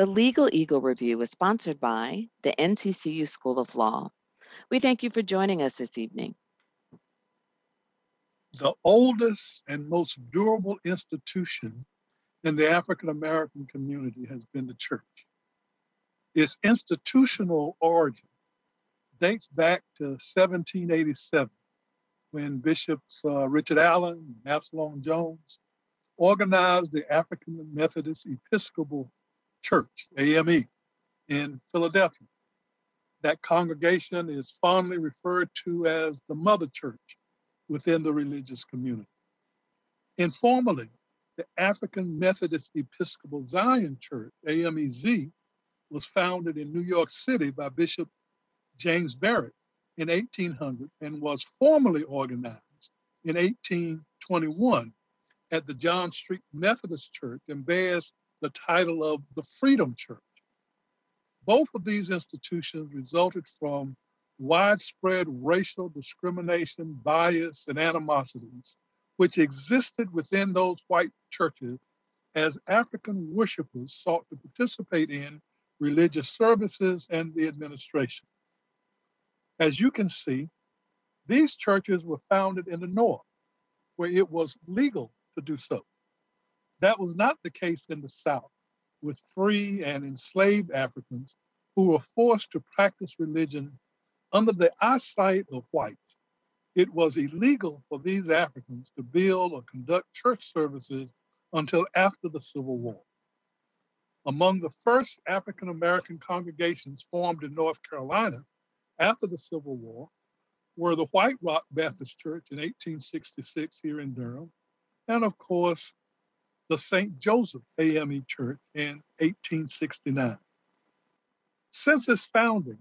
The Legal Eagle Review is sponsored by the NCCU School of Law. We thank you for joining us this evening. The oldest and most durable institution in the African American community has been the church. Its institutional origin dates back to 1787 when Bishops uh, Richard Allen and Absalom Jones organized the African Methodist Episcopal Church, AME, in Philadelphia. That congregation is fondly referred to as the Mother Church within the religious community. Informally, the African Methodist Episcopal Zion Church, AMEZ, was founded in New York City by Bishop James Varick in 1800 and was formally organized in 1821 at the John Street Methodist Church and bears the title of the Freedom Church. Both of these institutions resulted from widespread racial discrimination, bias, and animosities, which existed within those white churches as African worshipers sought to participate in religious services and the administration. As you can see, these churches were founded in the North, where it was legal to do so. That was not the case in the South, with free and enslaved Africans who were forced to practice religion under the eyesight of whites. It was illegal for these Africans to build or conduct church services until after the Civil War. Among the first African American congregations formed in North Carolina after the Civil War were the White Rock Baptist Church in 1866 here in Durham, and of course, the St. Joseph AME Church in 1869. Since its founding,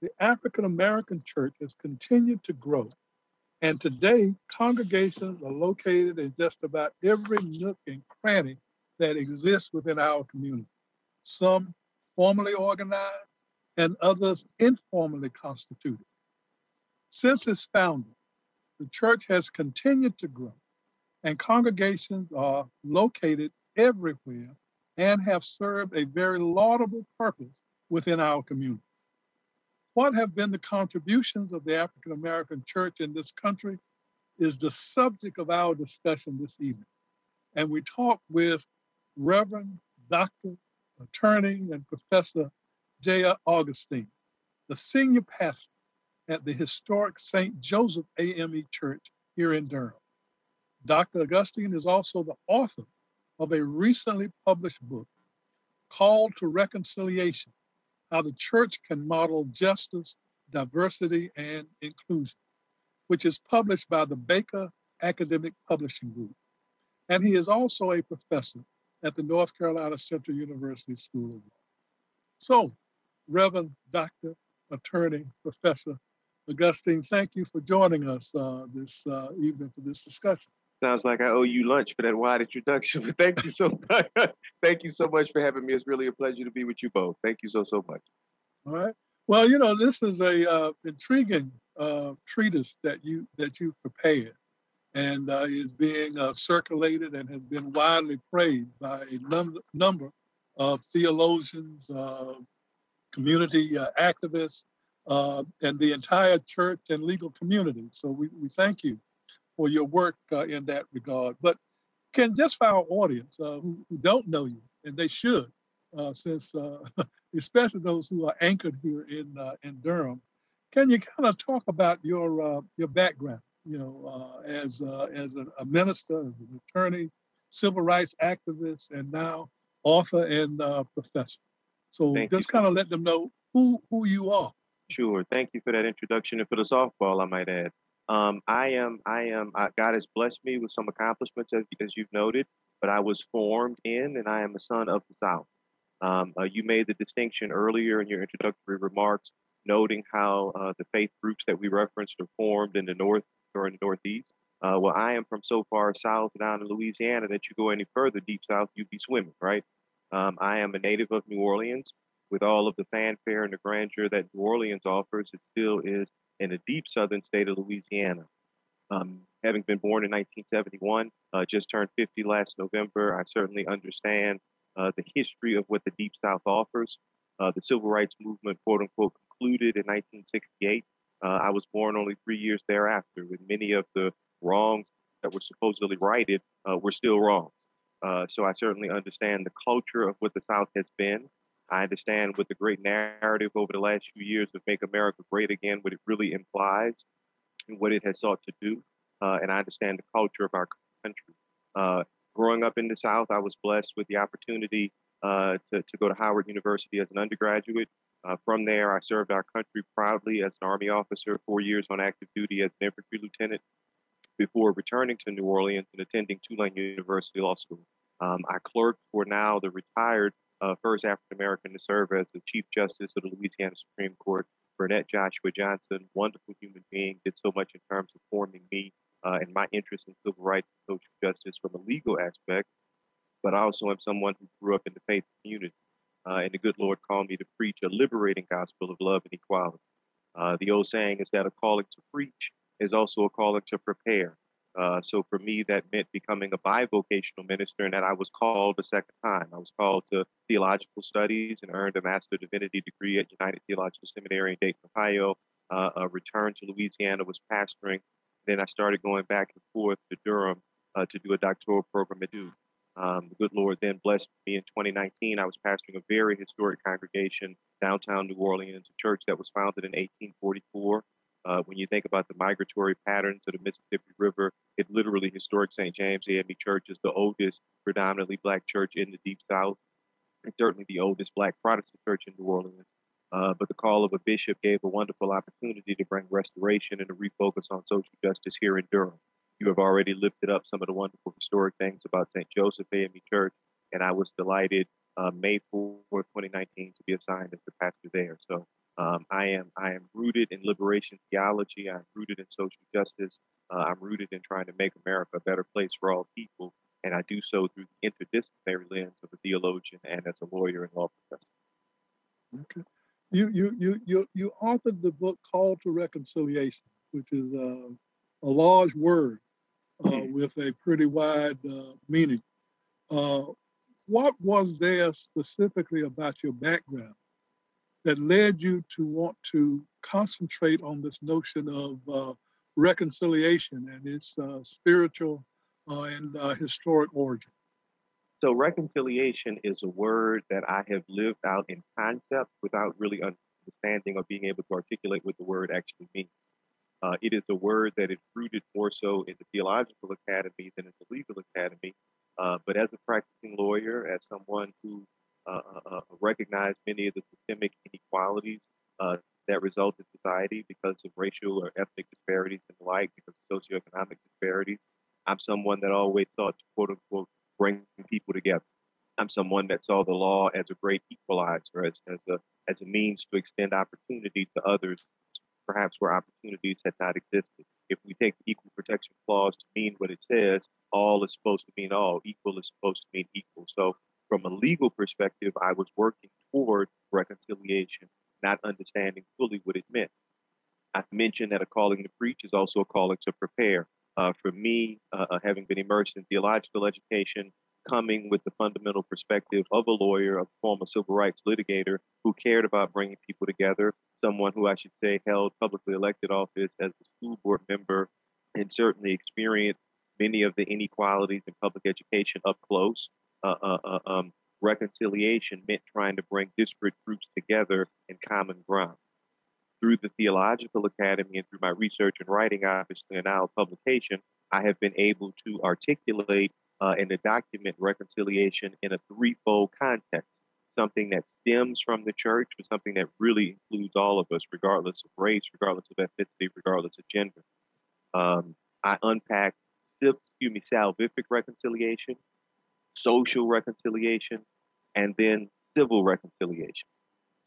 the African American church has continued to grow, and today congregations are located in just about every nook and cranny that exists within our community. Some formally organized, and others informally constituted. Since its founding, the church has continued to grow and congregations are located everywhere and have served a very laudable purpose within our community. What have been the contributions of the African American church in this country is the subject of our discussion this evening. And we talk with Reverend Dr. Attorney and Professor Jay Augustine, the senior pastor at the historic St. Joseph AME Church here in Durham. Dr. Augustine is also the author of a recently published book called to Reconciliation How the Church Can Model Justice, Diversity, and Inclusion, which is published by the Baker Academic Publishing Group. And he is also a professor at the North Carolina Central University School of Law. So, Reverend Dr. Attorney Professor Augustine, thank you for joining us uh, this uh, evening for this discussion. Sounds like I owe you lunch for that wide introduction. But thank you so much. thank you so much for having me. It's really a pleasure to be with you both. Thank you so so much. All right. Well, you know, this is a uh, intriguing uh, treatise that you that you prepared, and uh, is being uh, circulated and has been widely praised by a num- number of theologians, uh, community uh, activists, and the entire church and legal community. So we, we thank you for your work uh, in that regard. But can just for our audience uh, who, who, don't know you, and they should, uh, since uh, especially those who are anchored here in uh, in Durham, can you kind of talk about your uh, your background? You know, as as a, a, minister, as an attorney, civil rights activist, and now author and professor. So Thank just kind of let them know who who you are. Sure. Thank you for that introduction and for the softball, I might add. Um, I am, I am, God has blessed me with some accomplishments, as, as, you've noted, but I was formed in and I am a son of the South. Um, uh, you made the distinction earlier in your introductory remarks noting how uh, the faith groups that we referenced are formed in the North or in the Northeast. Uh, well, I am from so far south down in Louisiana that you go any further deep south, you'd be swimming, right? Um, I am a native of New Orleans. With all of the fanfare and the grandeur that New Orleans offers, it still is in the deep southern state of Louisiana. Um, having been born in 1971, uh, just turned 50 last November, I certainly understand uh, the history of what the Deep South offers. Uh, the civil rights movement, quote unquote, concluded in 1968. Uh, I was born only three years thereafter, and many of the wrongs that were supposedly righted uh, were still wrong. Uh, so I certainly understand the culture of what the South has been. I understand what the great narrative over the last few years of Make America Great Again, what it really implies and what it has sought to do. Uh, and I understand the culture of our country. Uh, growing up in the South, I was blessed with the opportunity uh, to, to go to Howard University as an undergraduate. Uh, from there, I served our country proudly as an Army officer, four years on active duty as an infantry lieutenant, before returning to New Orleans and attending Tulane University Law School. Um, I clerked for now the retired uh, first African American to serve as the Chief Justice of the Louisiana Supreme Court, Bernette Joshua Johnson, wonderful human being, did so much in terms of forming me uh, and my interest in civil rights and social justice from a legal aspect. But I also am someone who grew up in the faith community. Uh, and the good Lord called me to preach a liberating gospel of love and equality. Uh, the old saying is that a calling to preach is also a calling to prepare. Uh, so for me, that meant becoming a bivocational minister, and that I was called a second time. I was called to theological studies and earned a Master of Divinity degree at United Theological Seminary in Dayton, Ohio. Uh, a return to Louisiana, was pastoring. Then I started going back and forth to Durham uh, to do a doctoral program at Duke. Um, the good Lord then blessed me in 2019. I was pastoring a very historic congregation downtown New Orleans, a church that was founded in 1844. Uh, when you think about the migratory patterns of the Mississippi River, it literally historic St. James AME Church is the oldest predominantly black church in the Deep South, and certainly the oldest black Protestant church in New Orleans. Uh, but the call of a bishop gave a wonderful opportunity to bring restoration and to refocus on social justice here in Durham. You have already lifted up some of the wonderful historic things about St. Joseph AME Church, and I was delighted uh, May 4, 2019, to be assigned as the pastor there. So um, I am I am rooted in liberation theology. I'm rooted in social justice. Uh, I'm rooted in trying to make America a better place for all people, and I do so through the interdisciplinary lens of a theologian and as a lawyer and law professor. Okay. You you you you you authored the book Call to Reconciliation, which is uh, a large word uh, with a pretty wide uh, meaning. Uh, what was there specifically about your background that led you to want to concentrate on this notion of uh, reconciliation and its uh, spiritual uh, and uh, historic origin? So, reconciliation is a word that I have lived out in concept without really understanding or being able to articulate what the word actually means. Uh, it is a word that is rooted more so in the theological academy than in the legal academy. Uh, but as a practicing lawyer, as someone who Uh, uh, uh, recognize many of the systemic inequalities that result in society because of racial or ethnic disparities and the like, because of socioeconomic disparities. I'm someone that always thought to quote unquote bring people together. I'm someone that saw the law as a great equalizer, as, as a as a means to extend opportunity to others, perhaps where opportunities had not existed. If we take the equal protection clause to mean what it says, all is supposed to mean all, equal is supposed to mean equal. So from a legal perspective, I was working toward reconciliation, not understanding fully what it meant. I've mentioned that a calling to preach is also a calling to prepare. Uh, for me, uh, uh, having been immersed in theological education, coming with the fundamental perspective of a lawyer, a former civil rights litigator who cared about bringing people together, someone who I should say held publicly elected office as a school board member, and certainly experienced many of the inequalities in public education up close um, reconciliation meant trying to bring disparate groups together in common ground. Through the Theological Academy and through my research and writing, obviously, and now publication, I have been able to articulate uh, and to document reconciliation in a threefold context something that stems from the church, but something that really includes all of us, regardless of race, regardless of ethnicity, regardless of gender. Um, I unpack, excuse me, salvific reconciliation, social reconciliation, and then civil reconciliation.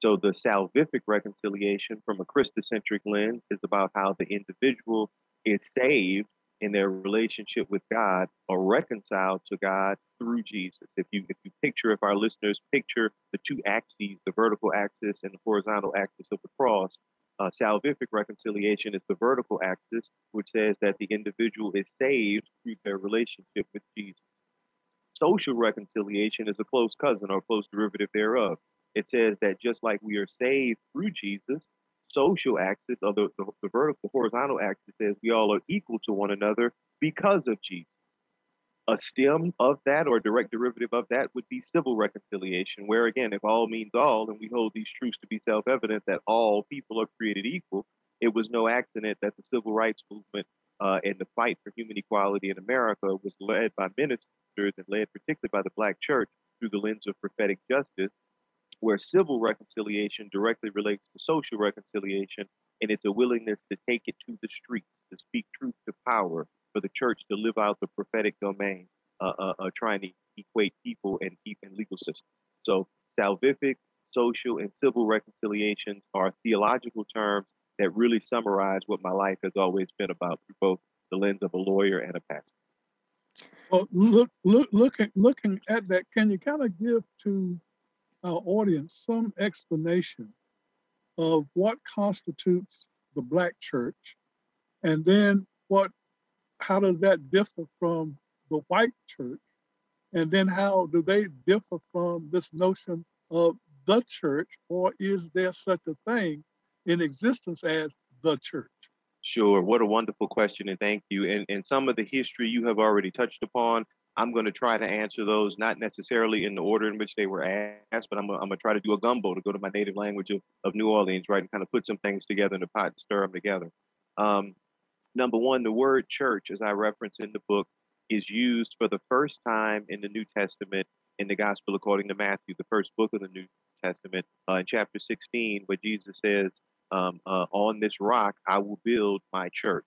So the salvific reconciliation from a Christocentric lens is about how the individual is saved in their relationship with God or reconciled to God through Jesus. If you if you picture, if our listeners picture the two axes, the vertical axis and the horizontal axis of the cross, uh, salvific reconciliation is the vertical axis, which says that the individual is saved through their relationship with Jesus. Social reconciliation is a close cousin or close derivative thereof. It says that just like we are saved through Jesus, social axis or the, the, the vertical horizontal axis says we all are equal to one another because of Jesus. A stem of that or direct derivative of that would be civil reconciliation, where again, if all means all, and we hold these truths to be self evident that all people are created equal, it was no accident that the civil rights movement uh, and the fight for human equality in America was led by ministers and led particularly by the Black church through the lens of prophetic justice where civil reconciliation directly relates to social reconciliation, and it's a willingness to take it to the streets, to speak truth to power, for the church to live out the prophetic domain, uh, uh, uh, trying to equate people and, and legal systems. So, salvific, social, and civil reconciliations are theological terms that really summarize what my life has always been about through both the lens of a lawyer and a pastor. Well, look, look, looking, looking at that, can you kind of give to our audience some explanation of what constitutes the black church? And then what how does that differ from the white church? And then how do they differ from this notion of the church? Or is there such a thing in existence as the church Sure. What a wonderful question, and thank you. And and some of the history you have already touched upon. I'm going to try to answer those, not necessarily in the order in which they were asked, but I'm, going to try to do a gumbo to go to my native language of, of New Orleans, right, and kind of put some things together in a pot and stir them together. Um, number one, the word church, as I reference in the book, is used for the first time in the New Testament in the Gospel according to Matthew, the first book of the New Testament, uh, in chapter 16, where Jesus says, um, uh, On this rock I will build my church.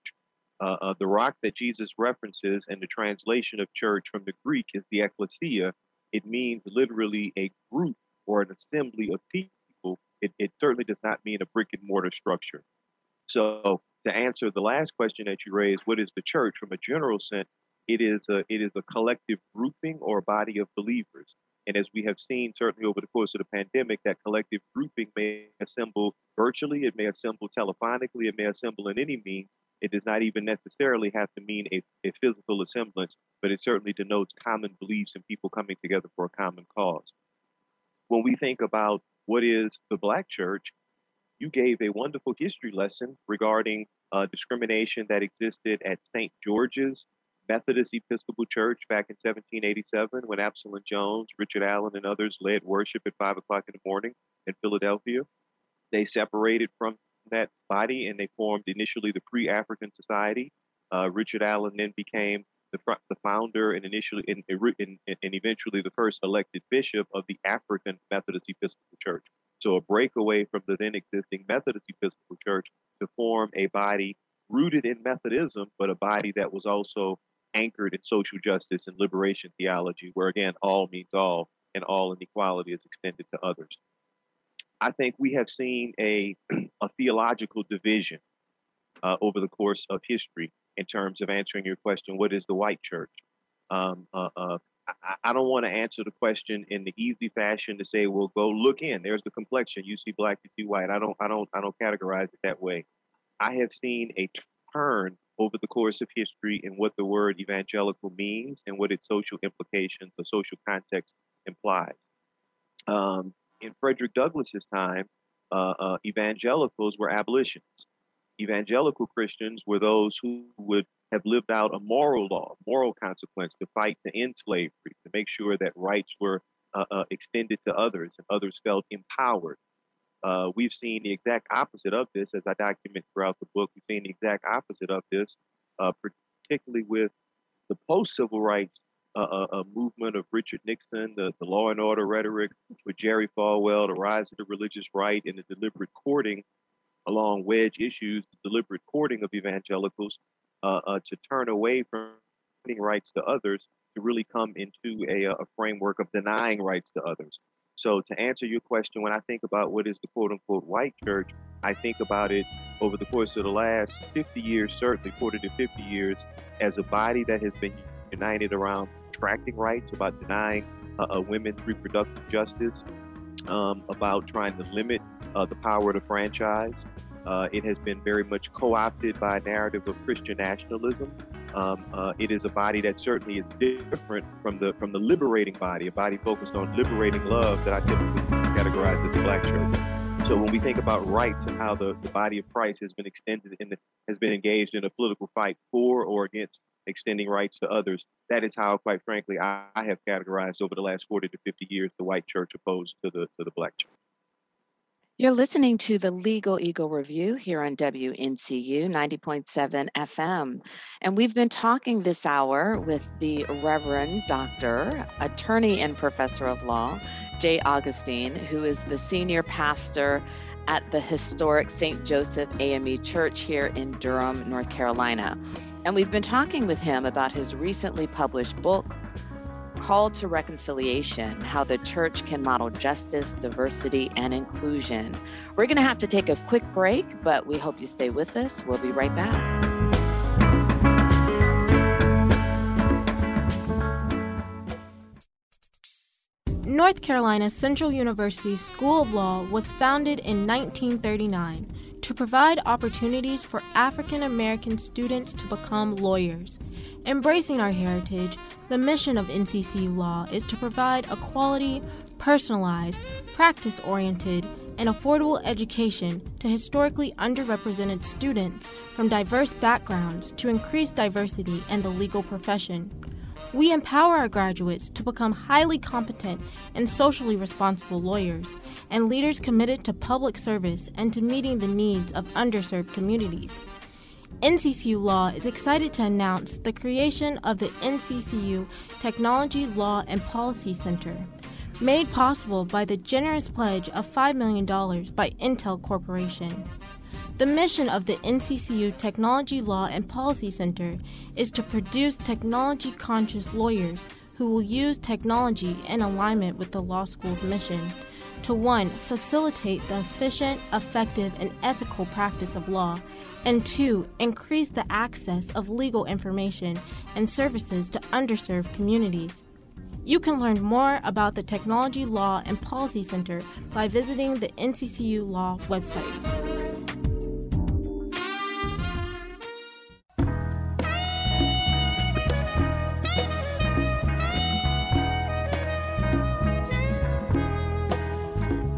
Uh, uh, the rock that Jesus references in the translation of church from the Greek is the ecclesia. It means literally a group or an assembly of people. It, it certainly does not mean a brick and mortar structure. So, to answer the last question that you raised, what is the church from a general sense? It is a it is a collective grouping or body of believers. And as we have seen, certainly over the course of the pandemic, that collective grouping may assemble virtually, it may assemble telephonically, it may assemble in any means, it does not even necessarily have to mean a, a physical assemblance, but it certainly denotes common beliefs and people coming together for a common cause. When we think about what is the Black church, you gave a wonderful history lesson regarding uh, discrimination that existed at St. George's Methodist Episcopal Church back in 1787 when Absalom Jones, Richard Allen, and others led worship at 5 o'clock in the morning in Philadelphia. They separated from that body, and they formed initially the Free African Society. Uh, Richard Allen then became the, the founder and initially and, and, and eventually the first elected bishop of the African Methodist Episcopal Church. So a breakaway from the then existing Methodist Episcopal Church to form a body rooted in Methodism, but a body that was also anchored in social justice and liberation theology, where again, all means all, and all inequality is extended to others. I think we have seen a, a theological division uh, over the course of history in terms of answering your question what is the white church? Um, uh, uh, I, I, don't want to answer the question in the easy fashion to say, well, go look in. There's the complexion. You see black, you see white. I don't, I don't, I don't categorize it that way. I have seen a turn over the course of history and what the word evangelical means and what its social implications, the social context implies. Um, in Frederick Douglass's time, uh, uh, evangelicals were abolitionists. Evangelical Christians were those who would have lived out a moral law, moral consequence to fight to end slavery, to make sure that rights were uh, uh extended to others and others felt empowered. Uh, we've seen the exact opposite of this, as I document throughout the book. We've seen the exact opposite of this, uh, particularly with the post civil rights a, a, movement of Richard Nixon, the, the law and order rhetoric with Jerry Falwell, the rise of the religious right, and the deliberate courting along wedge issues, the deliberate courting of evangelicals uh, uh, to turn away from rights to others to really come into a, a framework of denying rights to others. So, to answer your question, when I think about what is the quote unquote white church, I think about it over the course of the last 50 years, certainly 40 to 50 years, as a body that has been united around tracting rights, about denying uh, uh, women's reproductive justice, um, about trying to limit uh, the power of the franchise. Uh, it has been very much co opted by a narrative of Christian nationalism. Um, uh, it is a body that certainly is different from the from the liberating body, a body focused on liberating love that I typically categorize as the Black church. So when we think about rights and how the, the body of Christ has been extended and has been engaged in a political fight for or against extending rights to others, that is how, quite frankly, I, I have categorized over the last 40 to 50 years the white church opposed to the to the black church. You're listening to the Legal Eagle Review here on WNCU 90.7 FM. And we've been talking this hour with the Reverend Dr., attorney and professor of law, Jay Augustine, who is the senior pastor at the historic St. Joseph AME Church here in Durham, North Carolina. And we've been talking with him about his recently published book, Call to Reconciliation How the Church Can Model Justice, Diversity, and Inclusion. We're going to have to take a quick break, but we hope you stay with us. We'll be right back. North Carolina Central University School of Law was founded in 1939 to provide opportunities for African American students to become lawyers. Embracing our heritage, the mission of NCCU Law is to provide a quality, personalized, practice oriented, and affordable education to historically underrepresented students from diverse backgrounds to increase diversity in the legal profession. We empower our graduates to become highly competent and socially responsible lawyers and leaders committed to public service and to meeting the needs of underserved communities. NCCU Law is excited to announce the creation of the NCCU Technology, Law, and Policy Center, made possible by the generous pledge of $5 million by Intel Corporation. The mission of the NCCU Technology Law and Policy Center is to produce technology conscious lawyers who will use technology in alignment with the law school's mission to 1. facilitate the efficient, effective, and ethical practice of law, and 2. increase the access of legal information and services to underserved communities. You can learn more about the Technology Law and Policy Center by visiting the NCCU Law website.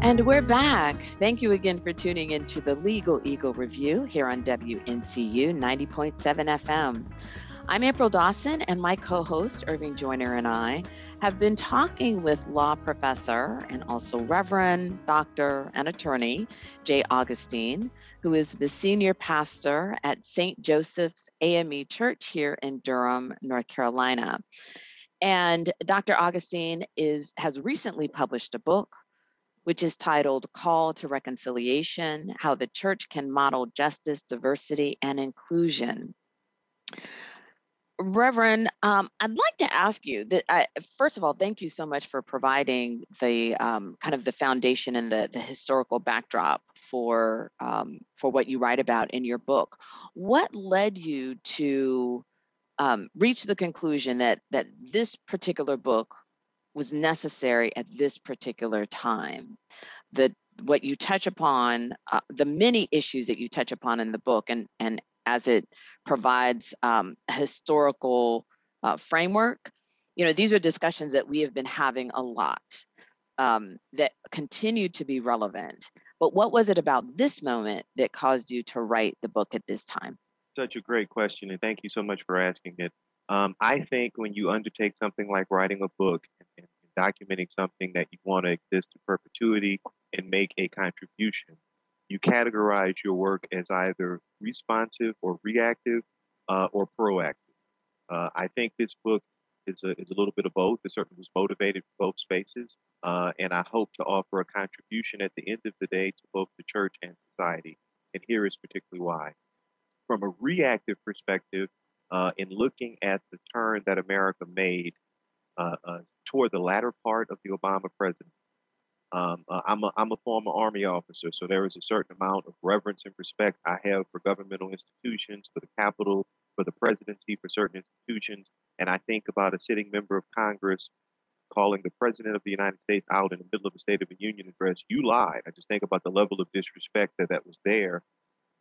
And we're back. Thank you again for tuning in to the Legal Eagle Review here on WNCU 90.7 FM. I'm April Dawson, and my co host, Irving Joyner, and I have been talking with law professor and also Reverend, Doctor, and attorney Jay Augustine, who is the senior pastor at St. Joseph's AME Church here in Durham, North Carolina. And Dr. Augustine is has recently published a book which is titled Call to Reconciliation How the Church Can Model Justice, Diversity, and Inclusion. Reverend, um, I'd like to ask you that. I, first of all, thank you so much for providing the um, kind of the foundation and the, the historical backdrop for um, for what you write about in your book. What led you to um, reach the conclusion that that this particular book was necessary at this particular time. The what you touch upon, uh, the many issues that you touch upon in the book, and and as it provides um, historical uh, framework, you know, these are discussions that we have been having a lot um, that continue to be relevant. But what was it about this moment that caused you to write the book at this time? Such a great question, and thank you so much for asking it. Um, I think when you undertake something like writing a book and, and documenting something that you want to exist in perpetuity and make a contribution, you categorize your work as either responsive or reactive uh, or proactive. Uh, I think this book is a, is a little bit of both. It certainly was motivated for both spaces. Uh, and I hope to offer a contribution at the end of the day to both the church and society. And here is particularly why. From a reactive perspective, uh, in looking at the turn that America made uh, uh, toward the latter part of the Obama presidency, Um, uh, I'm a I'm a former Army officer, so there is a certain amount of reverence and respect I have for governmental institutions, for the Capitol, for the presidency, for certain institutions, and I think about a sitting member of Congress calling the president of the United States out in the middle of a State of the Union address. You lied. I just think about the level of disrespect that that was there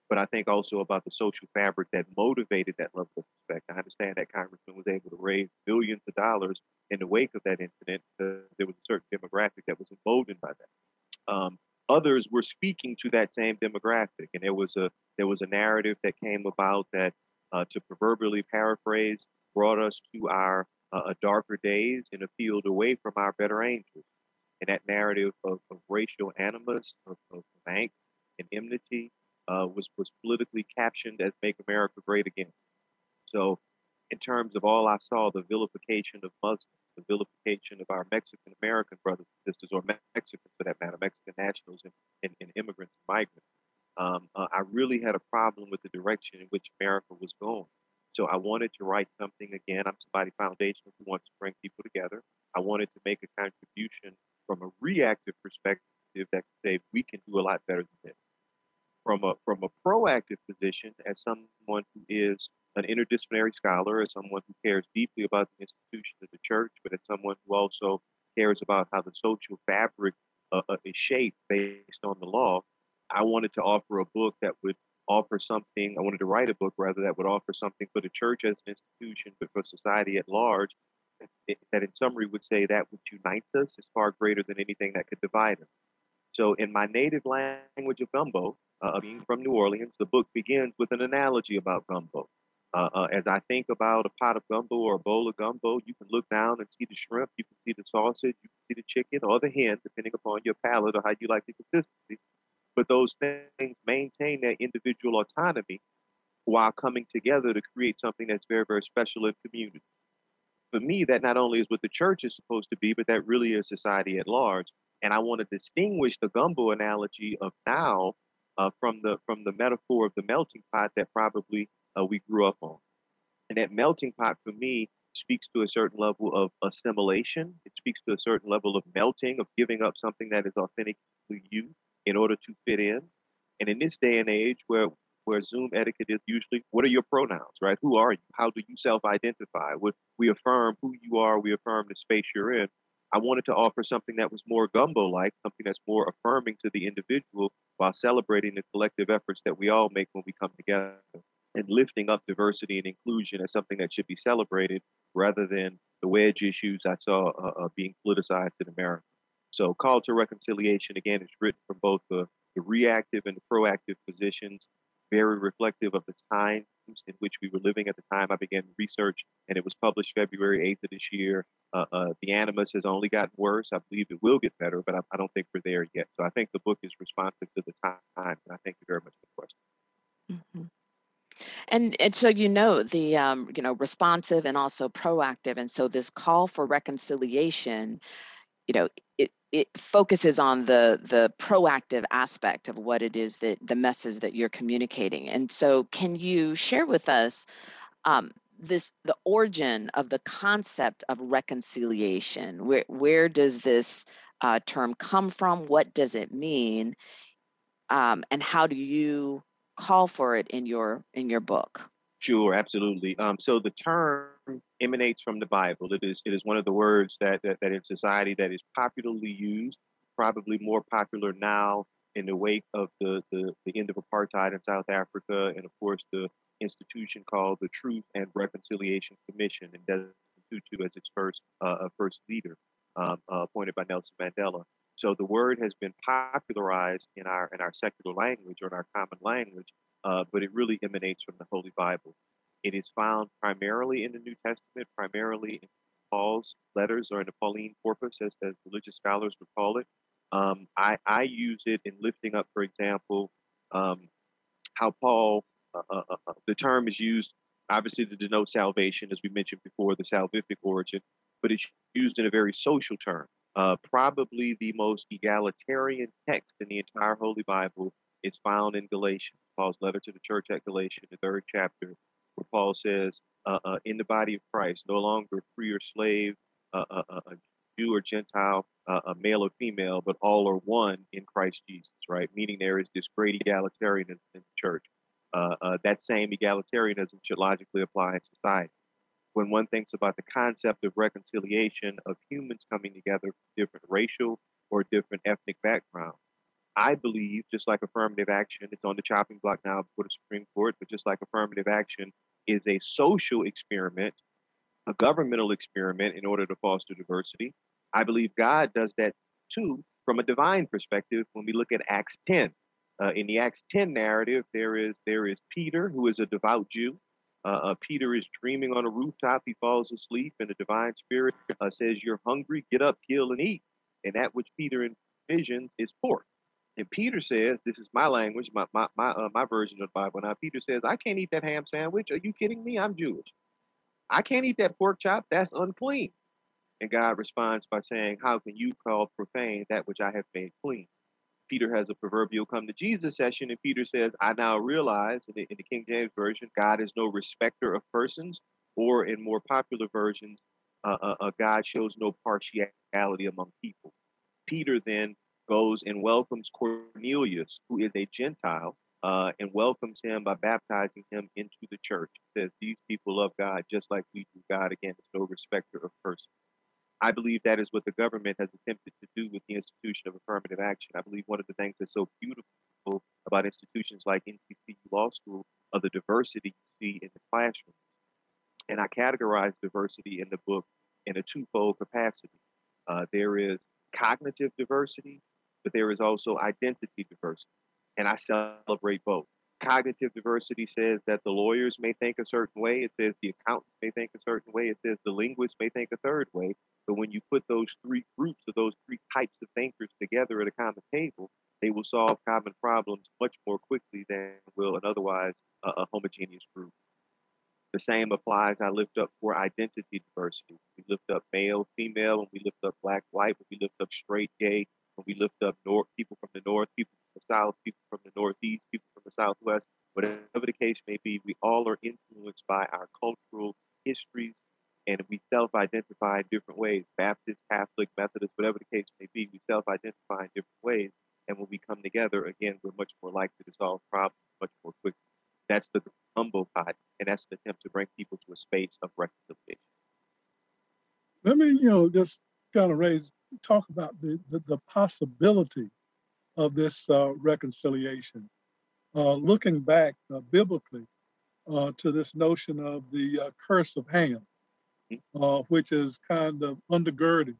but I think also about the social fabric that motivated that level of respect. I understand that Congressman was able to raise billions of dollars in the wake of that incident. There was a certain demographic that was emboldened by that. Um, others were speaking to that same demographic, and there was a there was a narrative that came about that, uh, to proverbially paraphrase, brought us to our uh, darker days in a field away from our better angels. And that narrative of, of racial animus, of, of angst and enmity, uh, was was politically captioned as "Make America Great Again." So, in terms of all I saw, the vilification of Muslims, the vilification of our Mexican American brothers and sisters, or Mexicans for that matter, Mexican nationals and, and, and immigrants and migrants. Um, uh, I really had a problem with the direction in which America was going. So I wanted to write something again. I'm somebody foundational who wants to bring people together. I wanted to make a contribution from a reactive perspective that could say we can do a lot better than this from a from a proactive position as someone who is an interdisciplinary scholar, as someone who cares deeply about the institution of the church, but as someone who also cares about how the social fabric uh, uh, is shaped based on the law. I wanted to offer a book that would offer something. I wanted to write a book rather that would offer something for the church as an institution, but for society at large. That, in summary, would say that which unites us is far greater than anything that could divide us. So, in my native language of gumbo, uh, being from New Orleans, the book begins with an analogy about gumbo. Uh, uh, as I think about a pot of gumbo or a bowl of gumbo, you can look down and see the shrimp, you can see the sausage, you can see the chicken or the hen, depending upon your palate or how you like the consistency. But those things maintain their individual autonomy while coming together to create something that's very, very special in community. For me, that not only is what the church is supposed to be, but that really is society at large. And I want to distinguish the gumbo analogy of now uh, from the from the metaphor of the melting pot that probably uh, we grew up on. And that melting pot for me speaks to a certain level of assimilation. It speaks to a certain level of melting, of giving up something that is authentic to you in order to fit in. And in this day and age where where Zoom etiquette is usually what are your pronouns, right? Who are you? How do you self-identify? We affirm who you are, we affirm the space you're in. I wanted to offer something that was more gumbo like, something that's more affirming to the individual while celebrating the collective efforts that we all make when we come together and lifting up diversity and inclusion as something that should be celebrated rather than the wedge issues I saw uh, uh, being politicized in America. So, Call to Reconciliation, again, is written from both the, the reactive and the proactive positions very reflective of the times in which we were living at the time I began research, and it was published February 8th of this year. Uh, uh, the animus has only gotten worse. I believe it will get better, but I, I, don't think we're there yet. So I think the book is responsive to the times, and I thank you very much for the question. Mm-hmm. And, and so you know the um, you know responsive and also proactive, and so this call for reconciliation, you know, it, it focuses on the the proactive aspect of what it is that the message that you're communicating. And so, can you share with us um, this the origin of the concept of reconciliation? Where where does this uh, term come from? What does it mean? Um, and how do you call for it in your in your book? Sure, absolutely. Um, so the term emanates from the Bible. It is it is one of the words that, that that in society that is popularly used, probably more popular now in the wake of the, the, the end of apartheid in South Africa, and of course the institution called the Truth and Reconciliation Commission, and Desmond Tutu as its first uh, uh, first leader, um, uh, appointed by Nelson Mandela. So the word has been popularized in our in our secular language or in our common language uh, but it really emanates from the Holy Bible. It is found primarily in the New Testament, primarily in Paul's letters or in the Pauline corpus, as, as religious scholars would call it. Um, I, I, use it in lifting up, for example, um, how Paul, uh, uh, uh, uh the term is used obviously to denote salvation, as we mentioned before, the salvific origin, but it's used in a very social term. Uh, probably the most egalitarian text in the entire Holy Bible is found in Galatians. Paul's letter to the church at Galatia, the third chapter, where Paul says, uh, uh, in the body of Christ, no longer free or slave, uh, uh, uh, uh Jew or Gentile, male or female, but all are one in Christ Jesus, right? Meaning there is this great egalitarianism in the church. That same egalitarianism should logically apply in society. When one thinks about the concept of reconciliation of humans coming together from different racial or different ethnic backgrounds, I believe, just like affirmative action, it's on the chopping block now before the Supreme Court, but just like affirmative action is a social experiment, a governmental experiment in order to foster diversity. I believe God does that too from a divine perspective when we look at Acts 10. Uh, in the Acts 10 narrative, there is there is Peter, who is a devout Jew. Uh, uh, Peter is dreaming on a rooftop. He falls asleep, and the divine spirit uh, says, "You're hungry. Get up, kill, and eat." And that which Peter envisions is pork. And Peter says, "This is my language, my my my, uh, my version of the Bible." Now Peter says, "I can't eat that ham sandwich. Are you kidding me? I'm Jewish. I can't eat that pork chop. That's unclean." And God responds by saying, "How can you call profane that which I have made clean?" Peter has a proverbial come to Jesus session, and Peter says, I now realize in the, in the, King James Version, God is no respecter of persons, or in more popular versions, uh, uh, uh, God shows no partiality among people. Peter then goes and welcomes Cornelius, who is a Gentile, uh, and welcomes him by baptizing him into the church. It says, These people love God just like we do. God, again, is no respecter of persons. I believe that is what the government has attempted to do with the institution of affirmative action. I believe one of the things that's so beautiful about institutions like NCCU Law School are the diversity you see in the classroom. And I categorize diversity in the book in a twofold capacity. Uh, there is cognitive diversity, but there is also identity diversity. And I celebrate both. Cognitive diversity says that the lawyers may think a certain way. It says the accountants may think a certain way. It says the linguists may think a third way. But when you put those three groups of those three types of thinkers together at a common table, they will solve common problems much more quickly than will an otherwise uh, a homogeneous group. The same applies. I lift up for identity diversity. We lift up male, female, and we lift up black, white, we lift up straight, gay, and we lift up north, people from the north, people from the south, people from the northeast, people from the southwest. Whatever the case may be, we all are influenced by our cultural histories, and we self-identify in different ways. Baptist, Catholic, Methodist, whatever the case may be, we self-identify in different ways. And when we come together, again, we're much more likely to solve problems much more quickly. That's the humble pot, and that's an attempt to bring people to a space of reconciliation. Let me, you know, just kind of raise, talk about the, the, the possibility of this uh, reconciliation. Uh, looking back uh, biblically uh, to this notion of the uh, curse of Ham, uh, which is kind of undergirding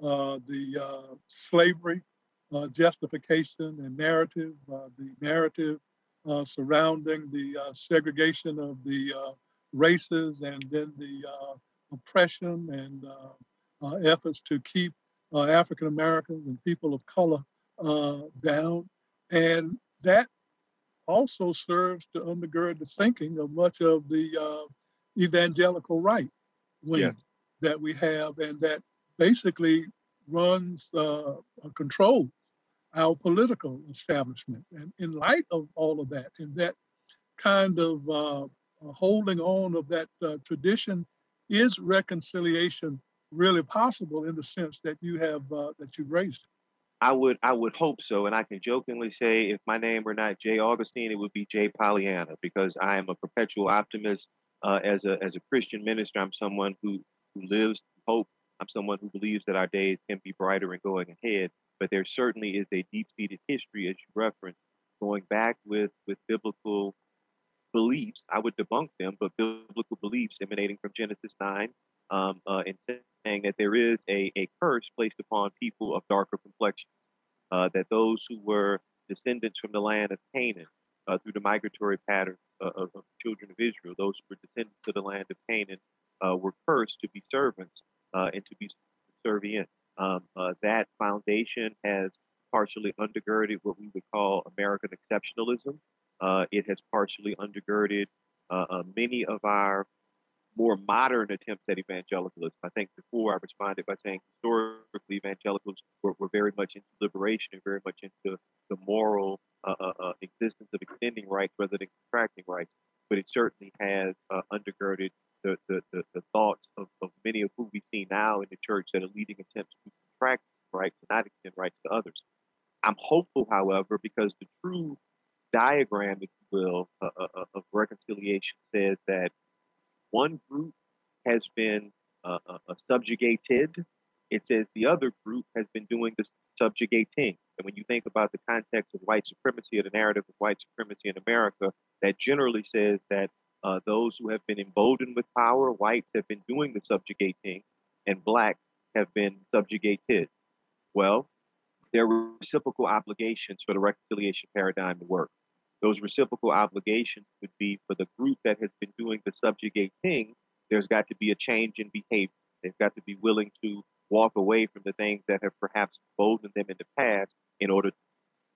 the slavery justification and narrative, the narrative surrounding the segregation of the races and then the oppression and efforts to keep African Americans and people of color down. And that also serves to undergird the thinking of much of the evangelical right wing yeah. that we have and that basically runs uh, control our political establishment. And in light of all of that and that kind of uh, holding on of that uh, tradition, is reconciliation really possible in the sense that you have uh, that you've raised? I would I would hope so, and I can jokingly say if my name were not Jay Augustine, it would be Jay Pollyanna because I am a perpetual optimist uh, as a as a Christian minister, I'm someone who who lives hope. I'm someone who believes that our days can be brighter and going ahead. But there certainly is a deep-seated history, as you referenced, going back with with biblical beliefs. I would debunk them, but biblical beliefs emanating from Genesis nine, um, uh, saying that there is a, a curse placed upon people of darker complexion. Uh, that those who were descendants from the land of Canaan uh, through the migratory pattern uh, of, of, children of Israel. Those who were descendants of the land of Canaan uh, were cursed to be servants uh, and to be servient. Um, that foundation has partially undergirded what we would call American exceptionalism. It has partially undergirded many of our more modern attempts at evangelicalism. I think before I responded by saying historically evangelicals were, were very much into liberation and very much into the moral uh, uh, uh, existence of extending rights rather than contracting rights. But it certainly has uh, undergirded the, the, the, the, thoughts of, of many of who we see now in the church that are leading attempts to contract rights and not extend rights to others. I'm hopeful, however, because the true diagram, if you will, uh, uh, of reconciliation says that one group has been uh, uh, uh, subjugated. It says the other group has been doing the subjugating. And when you think about the context of white supremacy or the narrative of white supremacy in America, that generally says that uh, those who have been emboldened with power, whites have been doing the subjugating, and blacks have been subjugated. Well, there were reciprocal obligations for the reconciliation paradigm to work. Those reciprocal obligations would be for the group that has been doing the subjugating, there's got to be a change in behavior. They've got to be willing to walk away from the things that have perhaps emboldened them in the past in order to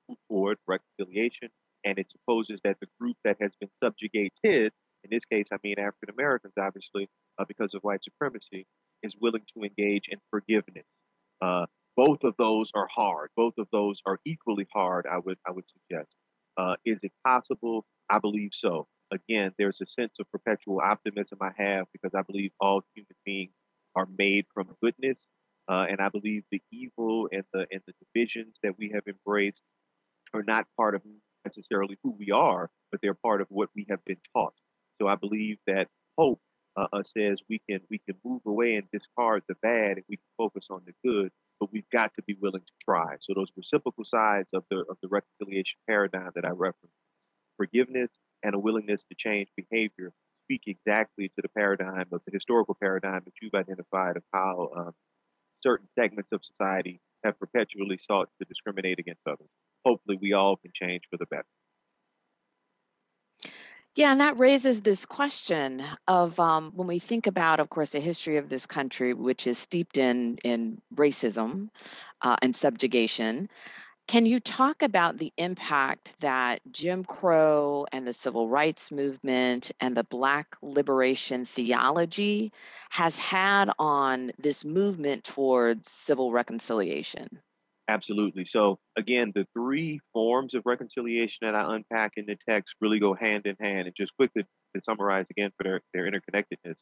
move toward reconciliation. And it supposes that the group that has been subjugated, in this case, I mean African Americans, obviously, uh, because of white supremacy, is willing to engage in forgiveness. Uh, both of those are hard. Both of those are equally hard. I would I would suggest. Uh, is it possible? I believe so. Again, there's a sense of perpetual optimism I have because I believe all human beings are made from goodness uh, and I believe the evil and the and the divisions that we have embraced are not part of necessarily who we are, but they're part of what we have been taught. So I believe that hope uh, uh, says we can we can move away and discard the bad, and we can focus on the good. But we've got to be willing to try. So those reciprocal sides of the of the reconciliation paradigm that I referenced, forgiveness and a willingness to change behavior, speak exactly to the paradigm of the historical paradigm that you've identified of how um, certain segments of society have perpetually sought to discriminate against others. Hopefully, we all can change for the better. Yeah, and that raises this question of um, when we think about, of course, the history of this country, which is steeped in in racism uh, and subjugation. Can you talk about the impact that Jim Crow and the civil rights movement and the Black liberation theology has had on this movement towards civil reconciliation? Absolutely. So, again, the three forms of reconciliation that I unpack in the text really go hand in hand. And just quickly to summarize again for their, their interconnectedness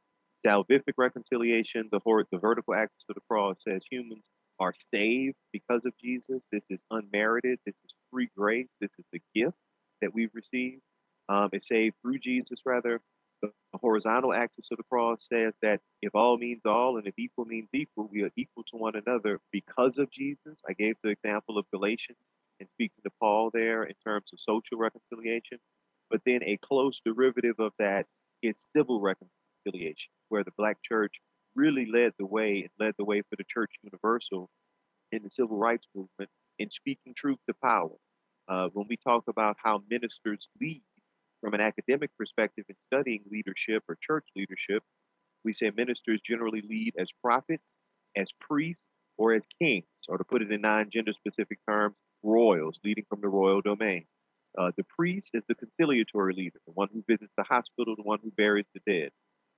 salvific reconciliation, the, the vertical axis of the cross says humans are saved because of Jesus. This is unmerited. This is free grace. This is the gift that we've received. Um, it's saved through Jesus, rather. The horizontal axis of the cross says that if all means all and if equal means equal, we are equal to one another because of Jesus. I gave the example of Galatians and speaking to Paul there in terms of social reconciliation. But then a close derivative of that is civil reconciliation, where the Black church really led the way and led the way for the church universal in the civil rights movement in speaking truth to power. Uh, when we talk about how ministers lead from an academic perspective in studying leadership or church leadership, we say ministers generally lead as prophets, as priests, or as kings, or to put it in non gender specific terms, royals leading from the royal domain. Uh, the priest is the conciliatory leader, the one who visits the hospital, the one who buries the dead.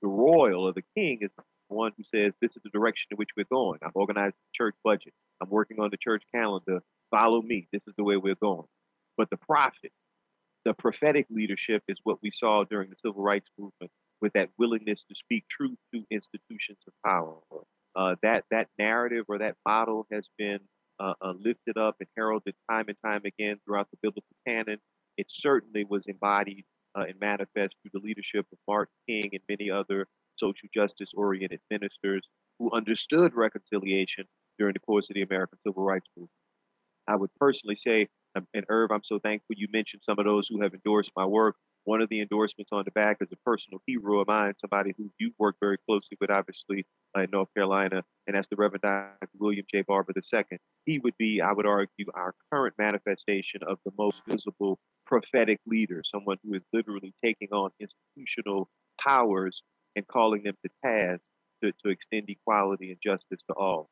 The royal or the king is the one who says, This is the direction in which we're going. I'm organizing the church budget. I'm working on the church calendar. Follow me. This is the way we're going. But the prophet, the prophetic leadership is what we saw during the civil rights movement with that willingness to speak truth to institutions of power. Uh, that, that narrative or that model has been uh, uh, lifted up and heralded time and time again throughout the biblical canon. It certainly was embodied uh, and manifest through the leadership of Martin King and many other social justice oriented ministers who understood reconciliation during the course of the American Civil Rights Movement. I would personally say, and Irv, I'm so thankful you mentioned some of those who have endorsed my work. One of the endorsements on the back is a personal hero of mine, somebody who you've worked very closely with, obviously, uh, in North Carolina, and that's the Reverend Dr. William J. Barber II. He would be, I would argue, our current manifestation of the most visible prophetic leader, someone who is literally taking on institutional powers and calling them to task to, to extend equality and justice to all.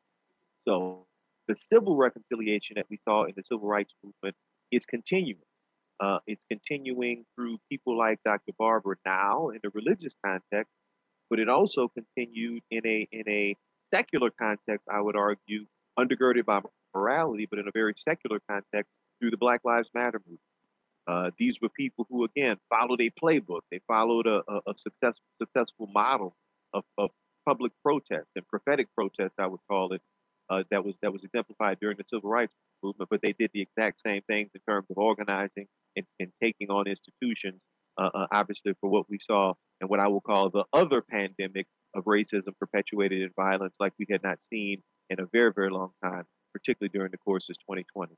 So the civil reconciliation that we saw in the civil rights movement is continuing. Uh, it's continuing through people like Dr. Barber now in the religious context, but it also continued in a in a secular context, I would argue, undergirded by morality, but in a very secular context through the Black Lives Matter movement. Uh, these were people who, again, followed a playbook. They followed a, a, a success, successful model of, of public protest and prophetic protest, I would call it, uh, that was that was exemplified during the civil rights movement. But they did the exact same things in terms of organizing and, and taking on institutions, uh, uh, obviously for what we saw and what I will call the other pandemic of racism perpetuated in violence like we had not seen in a very very long time, particularly during the course of 2020.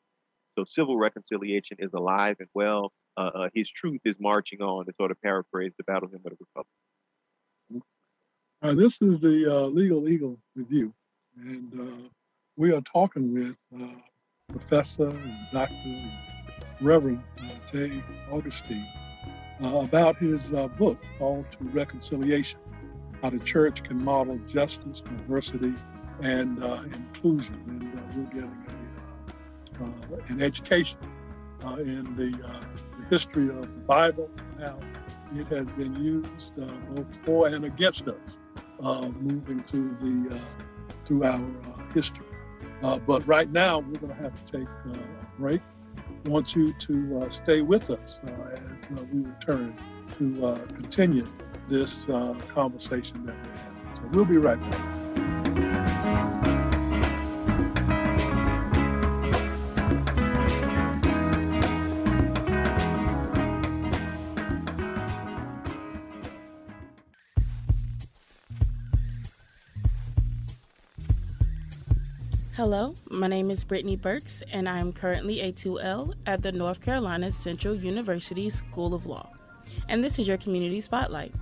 So civil reconciliation is alive and well. Uh, uh, his truth is marching on, to sort of paraphrase the Battle Hymn of the Republic. Uh, this is the uh, Legal Eagle Review, and uh, we are talking with uh, Professor and Doctor and Reverend uh, Jay Augustine uh, about his uh, book called To Reconciliation How the Church Can Model Justice, Diversity, and Inclusion. And we're getting a, an education in the, the, history of the Bible, how it has been used both for and against us uh, moving to the uh, through our uh, but right now, we're going to have to take uh, a break. I want you to uh, stay with us uh, as we return to continue this conversation that we're having. So we'll be right back. Hello, my name is Brittany Burks, and I am currently a 2L at the North Carolina Central University School of Law. And this is your Community Spotlight.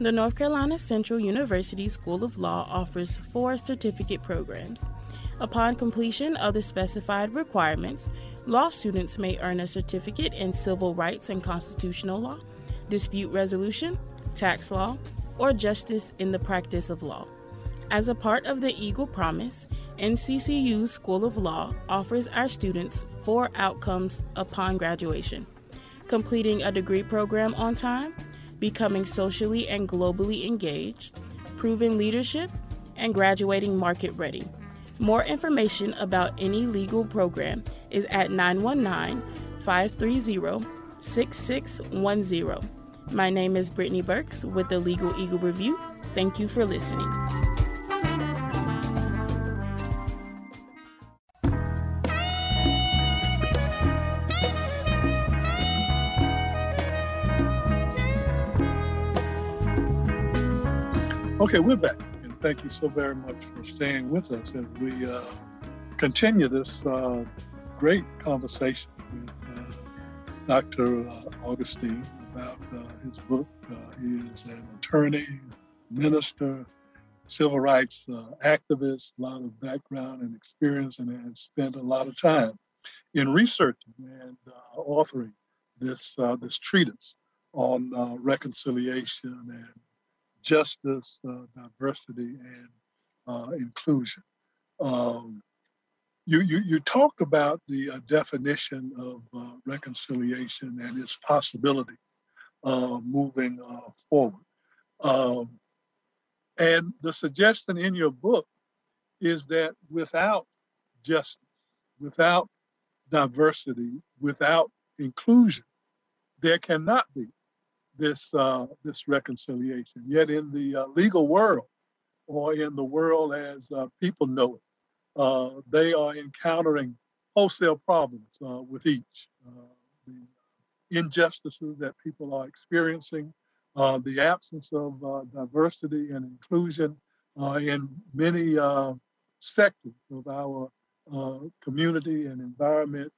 The North Carolina Central University School of Law offers four certificate programs. Upon completion of the specified requirements, law students may earn a certificate in civil rights and constitutional law, dispute resolution, tax law, or justice in the practice of law. As a part of the Eagle Promise, NCCU School of Law offers our students four outcomes upon graduation completing a degree program on time, becoming socially and globally engaged, proving leadership, and graduating market ready. More information about any legal program is at 919 530 6610. My name is Brittany Burks with the Legal Eagle Review. Thank you for listening. Okay, we're back, and thank you so very much for staying with us as we uh, continue this uh, great conversation with uh, Dr. Uh, Augustine about uh, his book. Uh, he is an attorney, minister, civil rights activist, a lot of background and experience, and has spent a lot of time in researching and authoring this this treatise on reconciliation and justice, uh, diversity, and uh, inclusion. Um, you, you, you talked about the uh, definition of uh, reconciliation and its possibility uh, moving uh, forward. Um, and the suggestion in your book is that without justice, without diversity, without inclusion, there cannot be this uh, this reconciliation. Yet in the uh, legal world, or in the world as uh, people know it, uh, they are encountering wholesale problems uh, with each. Uh, the injustices that people are experiencing, the absence of diversity and inclusion in many sectors of our community and environment,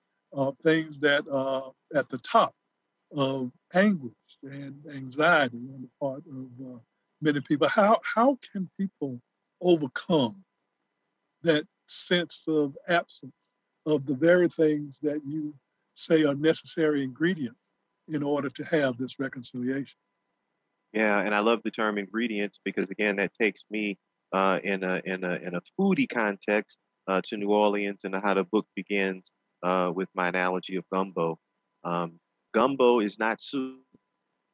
things that at the top of anguish and anxiety on the part of uh, many people. How how can people overcome that sense of absence of the very things that you say are necessary ingredients in order to have this reconciliation? Yeah, and I love the term ingredients because again, that takes me uh, in a in a in a foodie context uh, to New Orleans and how the book begins uh, with my analogy of gumbo. Um, gumbo is not soup,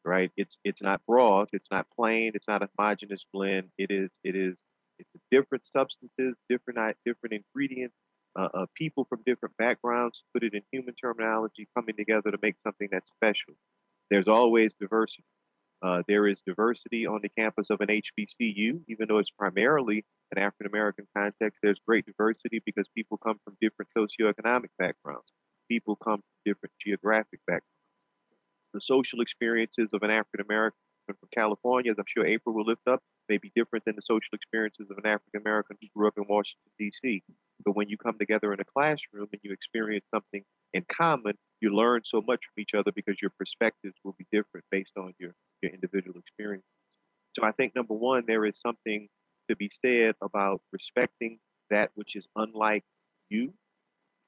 right? It's it's not broth, it's not plain, it's not a homogeneous blend. It is it is it's different substances, different different ingredients, uh, uh, people from different backgrounds, put it in human terminology, coming together to make something that's special. There's always diversity, Uh, there is diversity on the campus of an HBCU, even though it's primarily an African American context. There's great diversity because people come from different socioeconomic backgrounds. People come from different geographic backgrounds. The social experiences of an African American from California, as I'm sure April will lift up, may be different than the social experiences of an African American who grew up in Washington, D.C. But when you come together in a classroom and you experience something in common, you learn so much from each other because your perspectives will be different based on your, your individual experiences. So I think number one, there is something to be said about respecting that which is unlike you,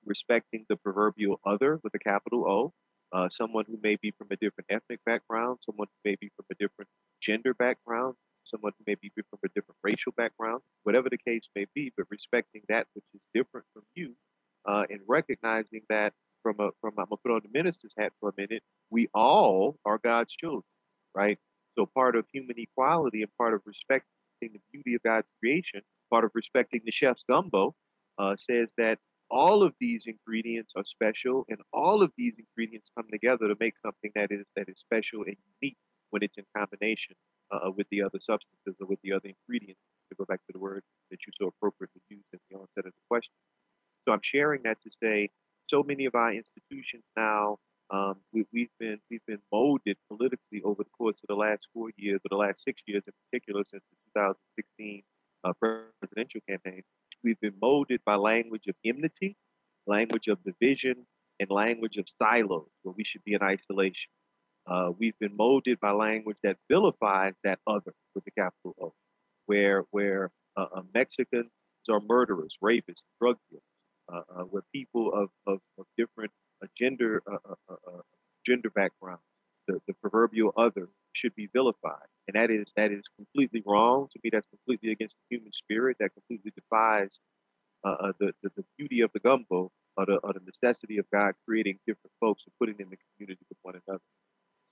respecting the proverbial other with a capital O, uh, someone who may be from a different ethnic background, someone who may be from a different gender background, someone who may be from a different racial background, whatever the case may be, but respecting that which is different from you uh, and recognizing that from a from I'm gonna put on the minister's hat for a minute, we all are God's children, right? So part of human equality and part of respecting the beauty of God's creation, part of respecting the chef's gumbo, uh, says that all of these ingredients are special, and all of these ingredients come together to make something that is that is special and unique when it's in combination uh, with the other substances or with the other ingredients. To go back to the word that you so appropriately used at the onset of the question. So I'm sharing that to say, so many of our institutions now um, we, have been we've been molded politically over the course of the last four years, or the last six years in particular, since the 2016 uh, presidential campaign. We've been molded by language of enmity, language of division, and language of silos, where we should be in isolation. Uh, we've been molded by language that vilifies that other with the capital O, where where uh, uh, Mexicans are murderers, rapists, drug dealers, uh, uh, where people of, of, of different gender gender backgrounds, the, the proverbial other, should be vilified, and that is that is completely wrong. To me, that's completely against the human spirit. That completely defies uh, uh, the, the, the beauty of the gumbo or the, or the necessity of God creating different folks and putting them in the community with one another.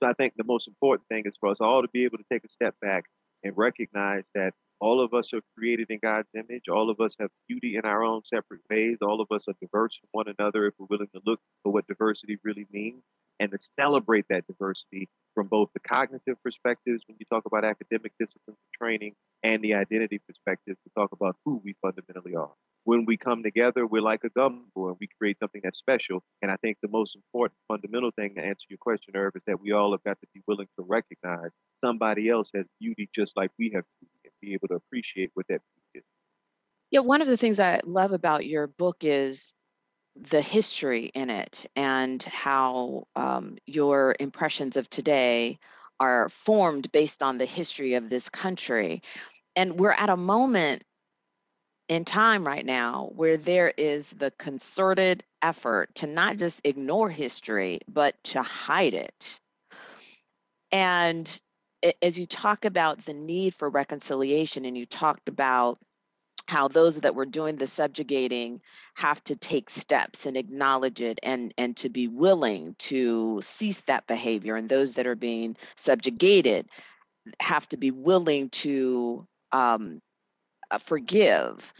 So I think the most important thing is for us all to be able to take a step back and recognize that all of us are created in God's image. All of us have beauty in our own separate ways. All of us are diverse from one another if we're willing to look for what diversity really means and to celebrate that diversity from both the cognitive perspectives when you talk about academic disciplines and training and the identity perspectives to talk about who we fundamentally are when we come together, we're like a gumbo and we create something that's special. And I think the most important fundamental thing to answer your question, Irv, is that we all have got to be willing to recognize somebody else has beauty just like we have beauty and be able to appreciate what that beauty is. Yeah, one of the things I love about your book is the history in it and how um, your impressions of today are formed based on the history of this country. And we're at a moment in time right now where there is the concerted effort to not just ignore history, but to hide it. And as you talk about the need for reconciliation, and you talked about how those that were doing the subjugating have to take steps and acknowledge it and and to be willing to cease that behavior and those that are being subjugated have to be willing to um, uh, forgive.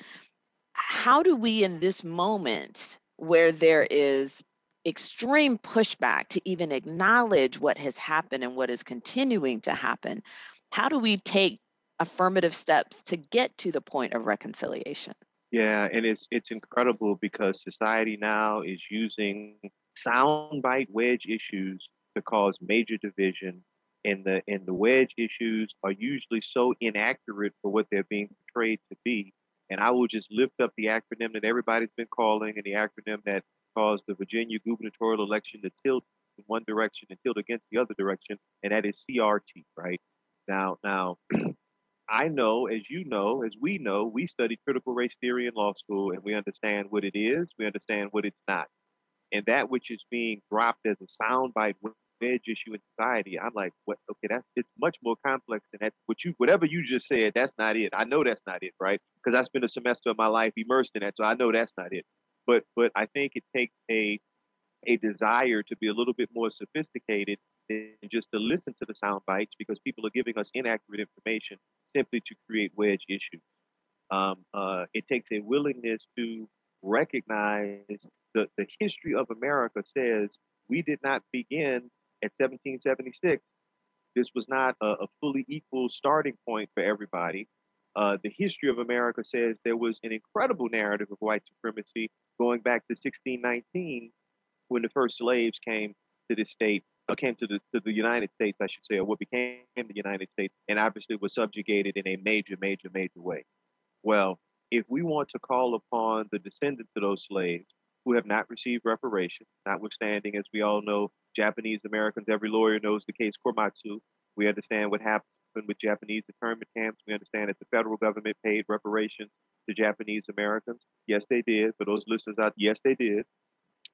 How do we, in this moment where there is extreme pushback to even acknowledge what has happened and what is continuing to happen, how do we take affirmative steps to get to the point of reconciliation? Yeah, and it's it's incredible because society now is using soundbite wedge issues to cause major division and the and the wedge issues are usually so inaccurate for what they're being portrayed to be. And I will just lift up the acronym that everybody's been calling and the acronym that caused the Virginia gubernatorial election to tilt in one direction and tilt against the other direction, and that is CRT, right? Now, now I know, as you know, as we know, we study critical race theory in law school and we understand what it is, we understand what it's not. And that which is being dropped as a soundbite edge issue in society. I'm like, what? Okay, that's it's much more complex than that. What you, whatever you just said, that's not it. I know that's not it, right? Because I spent a semester of my life immersed in that, so I know that's not it. But, but I think it takes a a desire to be a little bit more sophisticated than just to listen to the sound bites because people are giving us inaccurate information simply to create wedge issues. Um, uh, it takes a willingness to recognize the, the history of America says we did not begin at 1776 This was not a, a fully equal starting point for everybody. Uh, the history of America says there was an incredible narrative of white supremacy going back to 1619 when the first slaves came to the state, came to the, to the United States, I should say, or what became the United States, and obviously was subjugated in a major, major, major way. Well, if we want to call upon the descendants of those slaves who have not received reparations, notwithstanding, as we all know, Japanese Americans, every lawyer knows the case Korematsu. We understand what happened with Japanese internment camps. We understand that the federal government paid reparations to Japanese Americans. Yes, they did. For those listeners out, yes, they did.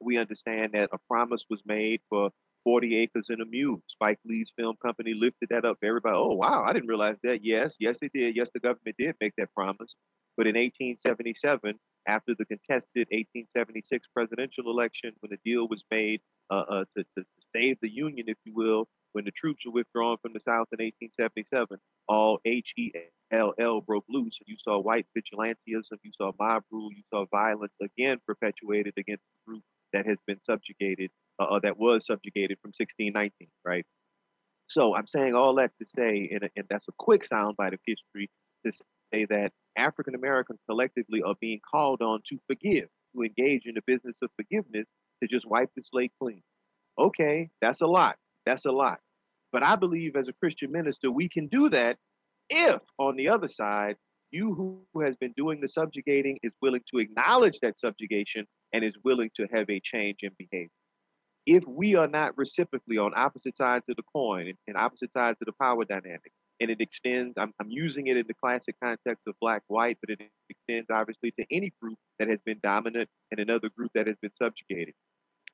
We understand that a promise was made for 40 acres in a mule. Spike Lee's film company lifted that up. Everybody, oh, wow, I didn't realize that. Yes, yes, it did. Yes, the government did make that promise. But in 1877, after the contested 1876 presidential election, when the deal was made uh, uh, to, to, save the Union, if you will, when the troops were withdrawn from the South in 1877, all H E L L broke loose. And you saw white vigilantism, you saw mob rule, you saw violence again perpetuated against the group that has been subjugated, uh, that was subjugated from 1619, right? So I'm saying all that to say, and, and that's a quick soundbite of history, to say that African Americans collectively are being called on to forgive, to engage in the business of forgiveness, to just wipe the slate clean. Okay, that's a lot. That's a lot. But I believe as a Christian minister, we can do that if, on the other side, you who has been doing the subjugating is willing to acknowledge that subjugation and is willing to have a change in behavior. If we are not reciprocally on opposite sides of the coin and opposite sides of the power dynamic, and it extends, I'm, I'm using it in the classic context of black white, but it extends obviously to any group that has been dominant and another group that has been subjugated.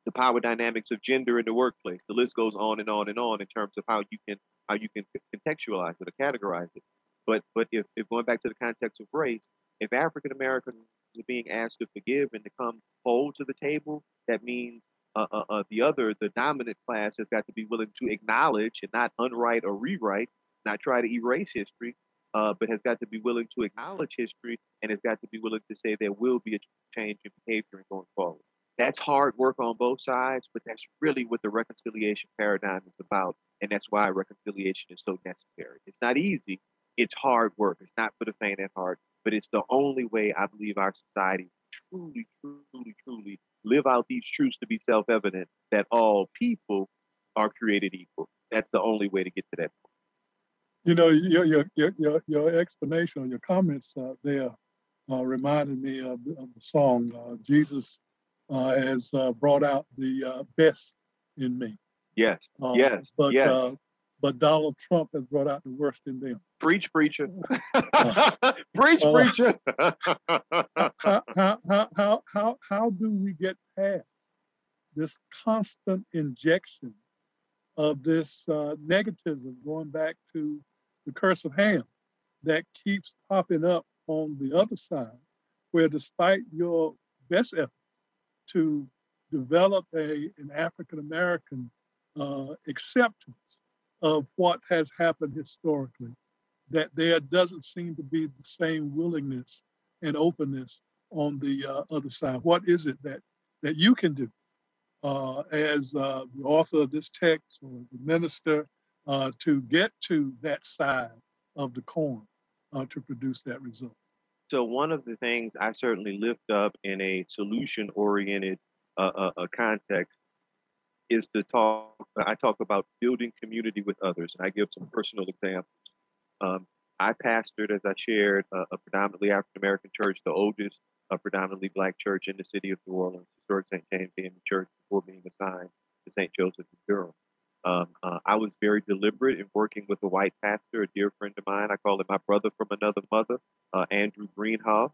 The power dynamics of gender in the workplace. The list goes on and on and on in terms of how you can how you can contextualize it or categorize it. But but if, if going back to the context of race, if African Americans are being asked to forgive and to come whole to the table, that means uh, uh, uh, the other, the dominant class, has got to be willing to acknowledge and not unwrite or rewrite not try to erase history, uh, but has got to be willing to acknowledge history and has got to be willing to say there will be a change in behavior going forward. That's hard work on both sides, but that's really what the reconciliation paradigm is about. And that's why reconciliation is so necessary. It's not easy, it's hard work. It's not for the faint at heart, but it's the only way I believe our society truly, truly, truly live out these truths to be self evident that all people are created equal. That's the only way to get to that point you know, your your your your, explanation or your comments uh, there uh, reminded me of, of the song uh, "Jesus uh, has uh, brought out the uh, best in me." Yes, yes, but yes. But Donald Trump has brought out the worst in them. Preach, preacher. Preach, preacher. how, how, how, how, how, do we get past this constant injection of this uh, negativism going back to the curse of Ham that keeps popping up on the other side, where despite your best effort to develop a, an African American uh, acceptance of what has happened historically, that there doesn't seem to be the same willingness and openness on the uh, other side. What is it that that you can do uh, as uh, the author of this text or the minister uh, to get to that side of the coin uh, to produce that result. So one of the things I certainly lift up in a solution-oriented uh, context is to talk. I talk about building community with others, and I give some personal examples. Um, I pastored, as I shared, a, a predominantly African American church, the oldest predominantly black church in the city of New Orleans, historic St. James the church before being assigned to St. Joseph in Durham. Um, uh, I was very deliberate in working with a white pastor, a dear friend of mine. I call him my brother from another mother, uh, Andrew Greenhoff,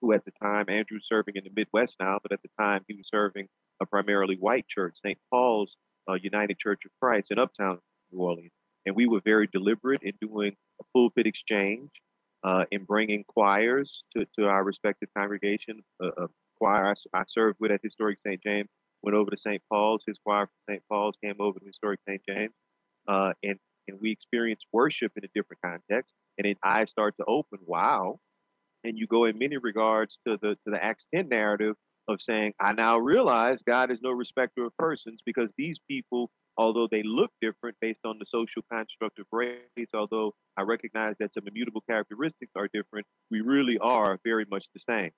who at the time, Andrew's serving in the Midwest now, but at the time he was serving a primarily white church, St. Paul's uh, United Church of Christ in Uptown New Orleans. And we were very deliberate in doing a pulpit exchange, uh, in bringing choirs to, to our respective congregation. a choir I, I served with at Historic St. James went over to St. Paul's. His choir from St. Paul's came over to historic St. James, uh, and and we experienced worship in a different context. And then eyes start to open. Wow! And you go in many regards to the to the Acts 10 narrative of saying, I now realize God is no respecter of persons because these people, although they look different based on the social construct of race, although I recognize that some immutable characteristics are different, we really are very much the same.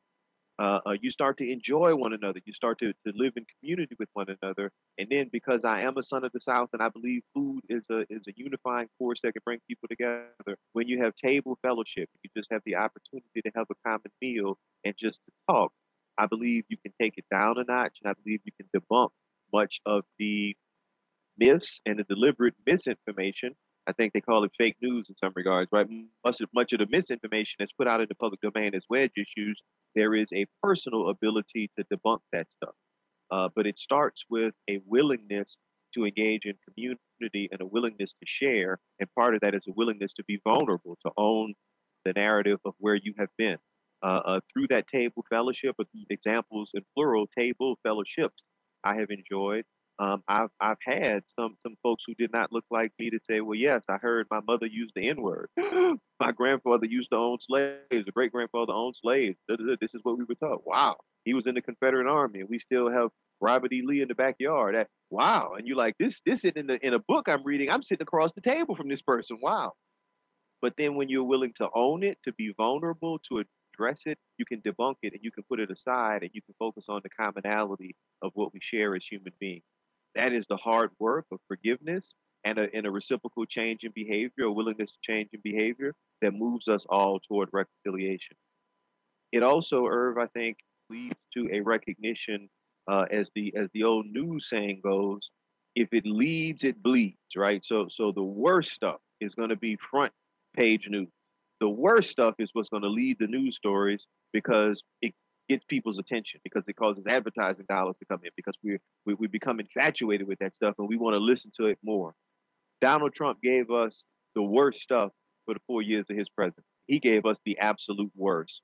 Uh, uh, you start to enjoy one another. You start to, to live in community with one another. And then because I am a son of the South and I believe food is a is a unifying force that can bring people together, when you have table fellowship, you just have the opportunity to have a common meal and just to talk. I believe you can take it down a notch and I believe you can debunk much of the myths and the deliberate misinformation. I think they call it fake news in some regards, right? Much of, much of the misinformation that's put out in the public domain as wedge issues, there is a personal ability to debunk that stuff. Uh, but it starts with a willingness to engage in community and a willingness to share. And part of that is a willingness to be vulnerable, to own the narrative of where you have been. Uh, uh, through that table fellowship, examples in plural, table fellowships, I have enjoyed. Um, I've I've had some some folks who did not look like me to say, well, yes, I heard my mother use the N word. my grandfather used to own slaves. The great grandfather owned slaves. This is what we were taught. Wow, he was in the Confederate Army, and we still have Robert E. Lee in the backyard. That, wow, and you're like, this this is in the in a book I'm reading. I'm sitting across the table from this person. Wow. But then when you're willing to own it, to be vulnerable, to address it, you can debunk it and you can put it aside and you can focus on the commonality of what we share as human beings. That is the hard work of forgiveness and a, and a reciprocal change in behavior, a willingness to change in behavior that moves us all toward reconciliation. It also, Irv, I think, leads to a recognition, uh, as the as the old news saying goes, if it leads, it bleeds, right? So so the worst stuff is going to be front page news. The worst stuff is what's going to lead the news stories because it gets people's attention because it causes advertising dollars to come in because we we, we become infatuated with that stuff and we want to listen to it more. Donald Trump gave us the worst stuff for the four years of his presidency. He gave us the absolute worst.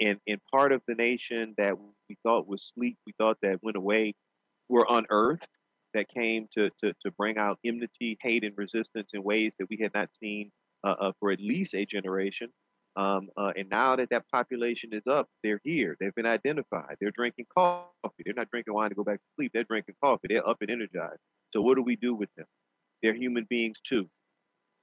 And in part of the nation that we thought was sleep, we thought that went away, were unearthed that came to, to, to bring out enmity, hate, and resistance in ways that we had not seen uh, uh, for at least a generation. Um, uh, and now that that population is up, they're here. They've been identified. They're drinking coffee. They're not drinking wine to go back to sleep. They're drinking coffee. They're up and energized. So what do we do with them? They're human beings too.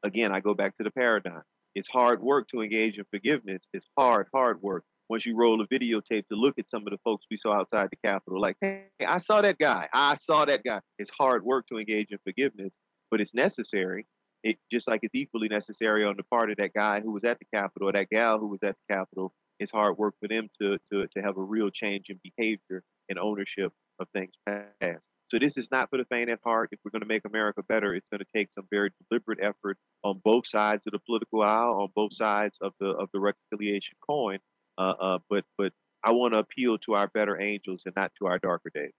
Again, I go back to the paradigm. It's hard work to engage in forgiveness. It's hard, hard work. Once you roll a videotape to look at some of the folks we saw outside the Capitol, like, hey, I saw that guy. I saw that guy. It's hard work to engage in forgiveness, but it's necessary it just like it's equally necessary on the part of that guy who was at the Capitol or that gal who was at the Capitol. It's hard work for them to to to have a real change in behavior and ownership of things past. So this is not for the faint of heart. If we're going to make America better, it's going to take some very deliberate effort on both sides of the political aisle, on both sides of the of the reconciliation coin. Uh, uh, but but I want to appeal to our better angels and not to our darker days.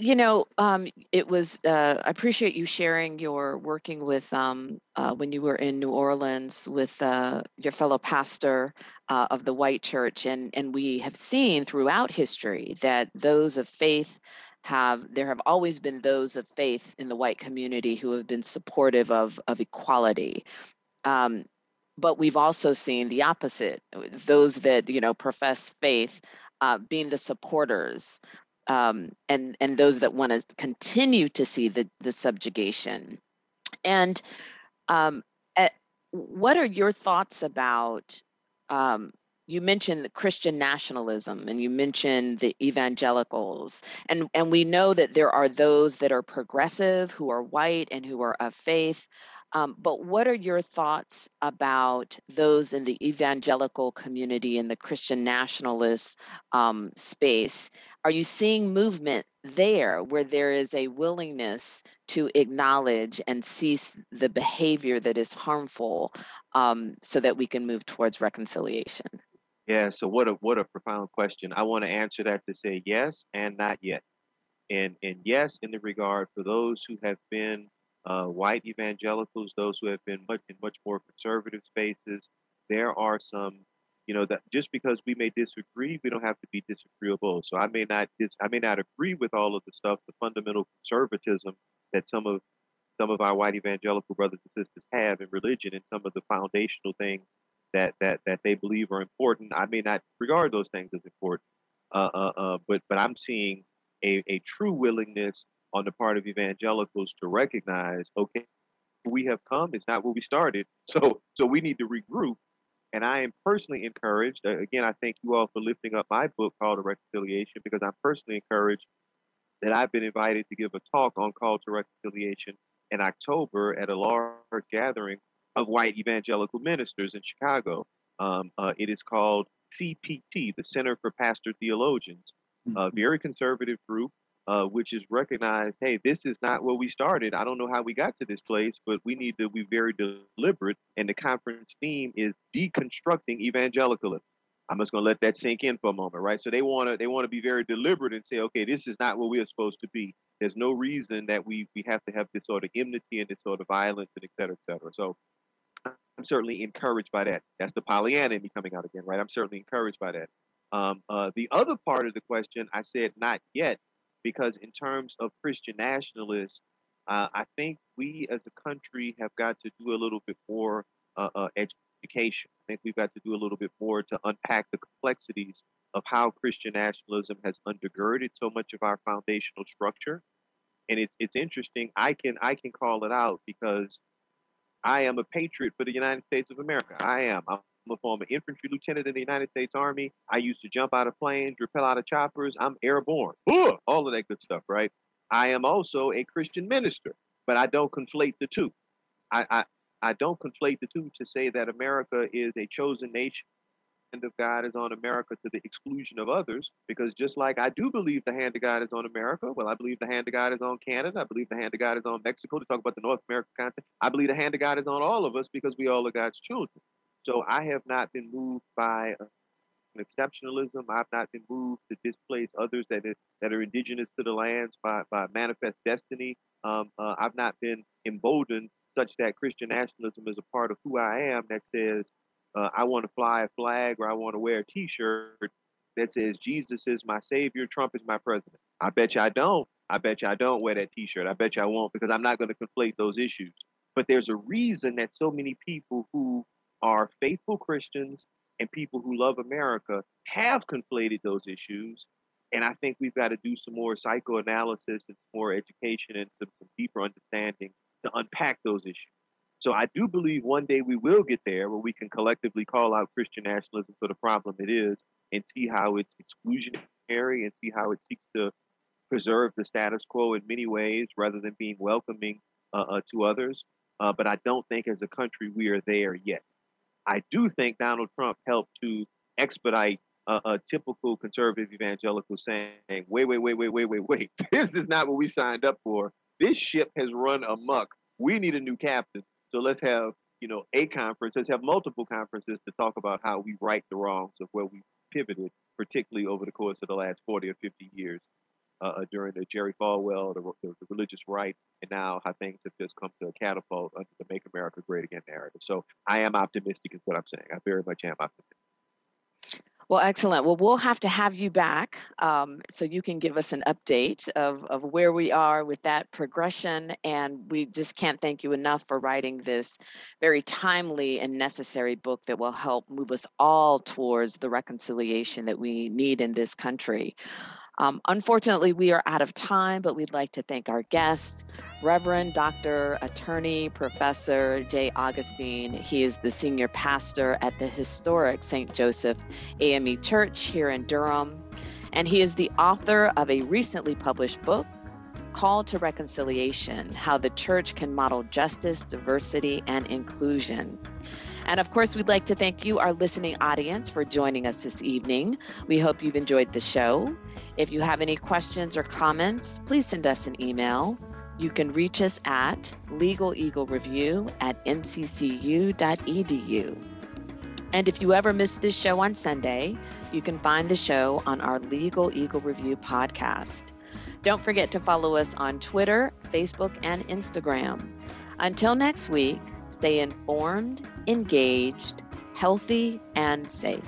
You know, um, it was, uh, I appreciate you sharing your working with, um, uh, when you were in New Orleans with uh, your fellow pastor uh, of the white church. And, and we have seen throughout history that those of faith have, there have always been those of faith in the white community who have been supportive of, of equality. Um, but we've also seen the opposite those that, you know, profess faith uh, being the supporters um, and and those that want to continue to see the the subjugation. And um, at, what are your thoughts about? Um, you mentioned the Christian nationalism, and you mentioned the evangelicals, and and we know that there are those that are progressive, who are white, and who are of faith. Um, but what are your thoughts about those in the evangelical community in the Christian nationalist um, space? Are you seeing movement there where there is a willingness to acknowledge and cease the behavior that is harmful um, so that we can move towards reconciliation? Yeah, so what a what a profound question. I want to answer that to say yes and not yet. And and yes in the regard for those who have been uh, white evangelicals, those who have been much in much more conservative spaces. There are some, you know, that just because we may disagree, we don't have to be disagreeable. So I may not, dis- I may not agree with all of the stuff, the fundamental conservatism that some of some of our white evangelical brothers and sisters have in religion, and some of the foundational things that that that they believe are important. I may not regard those things as important, Uh, uh, uh, but but I'm seeing a, a true willingness on the part of evangelicals to recognize, okay, we have come. It's not where we started. So so we need to regroup. And I am personally encouraged. Again, I thank you all for lifting up my book called The Reconciliation because I'm personally encouraged that I've been invited to give a talk on call to reconciliation in October at a large gathering of white evangelical ministers in Chicago. Um, uh, it is called CPT, the Center for Pastor Theologians, a Mhm. very conservative group, uh, which is recognized. Hey, this is not where we started. I don't know how we got to this place, but we need to be very deliberate. And the conference theme is deconstructing evangelicalism. I'm just gonna let that sink in for a moment, right? So they wanna they wanna be very deliberate and say, okay, this is not where we are supposed to be. There's no reason that we we have to have this sort of enmity and this sort of violence and et cetera, et cetera. So I'm certainly encouraged by that. That's the Pollyanna in me coming out again, right? I'm certainly encouraged by that. Um, uh, the other part of the question, I said not yet, because in terms of Christian nationalists, uh, I think we as a country have got to do a little bit more uh, uh, education. I think we've got to do a little bit more to unpack the complexities of how Christian nationalism has undergirded so much of our foundational structure. And it's it's interesting. I can I can call it out because I am a patriot for the United States of America. I am. I'm a former infantry lieutenant in the United States Army. I used to jump out of planes, rappel out of choppers. I'm airborne. Ugh, all of that good stuff, right? I am also a Christian minister, but I don't conflate the two. I, I, I don't conflate the two to say that America is a chosen nation hand of God is on America to the exclusion of others. Because just like I do believe the hand of God is on America, well, I believe the hand of God is on Canada. I believe the hand of God is on Mexico to talk about the North American continent. I believe the hand of God is on all of us because we all are God's children. So I have not been moved by uh, exceptionalism. I've not been moved to displace others that is that are indigenous to the lands by, by manifest destiny. Um, uh, I've not been emboldened such that Christian nationalism is a part of who I am that says uh, I want to fly a flag or I want to wear a T-shirt that says Jesus is my savior, Trump is my president. I bet you I don't. I bet you I don't wear that T-shirt. I bet you I won't because I'm not going to conflate those issues. But there's a reason that so many people who are faithful Christians and people who love America have conflated those issues. And I think we've got to do some more psychoanalysis and some more education and some, some deeper understanding to unpack those issues. So I do believe one day we will get there where we can collectively call out Christian nationalism for the problem it is and see how it's exclusionary and see how it seeks to preserve the status quo in many ways rather than being welcoming uh, uh, to others. Uh, but I don't think as a country we are there yet. I do think Donald Trump helped to expedite uh, a typical conservative evangelical saying, wait, wait, wait, wait, wait, wait, wait. This is not what we signed up for. This ship has run amok. We need a new captain. So let's have, you know, a conference. Let's have multiple conferences to talk about how we right the wrongs of where we pivoted, particularly over the course of the last 40 or 50 years uh, during the Jerry Falwell, the, the, the religious right, and now how things have just come to a catapult under the Make America Great Again narrative. So I am optimistic, is what I'm saying. I very much am optimistic. Well, excellent. Well, we'll have to have you back um, so you can give us an update of, of where we are with that progression. And we just can't thank you enough for writing this very timely and necessary book that will help move us all towards the reconciliation that we need in this country. Um, unfortunately, we are out of time, but we'd like to thank our guest, Reverend Dr. Attorney Professor Jay Augustine. He is the senior pastor at the historic St. Joseph AME Church here in Durham, and he is the author of a recently published book. Call to Reconciliation How the Church Can Model Justice, Diversity, and Inclusion. And of course, we'd like to thank you, our listening audience, for joining us this evening. We hope you've enjoyed the show. If you have any questions or comments, please send us an email. You can reach us at legaleaglereview at nccu.edu. And if you ever miss this show on Sunday, you can find the show on our Legal Eagle Review podcast. Don't forget to follow us on Twitter, Facebook, and Instagram. Until next week, stay informed, engaged, healthy, and safe.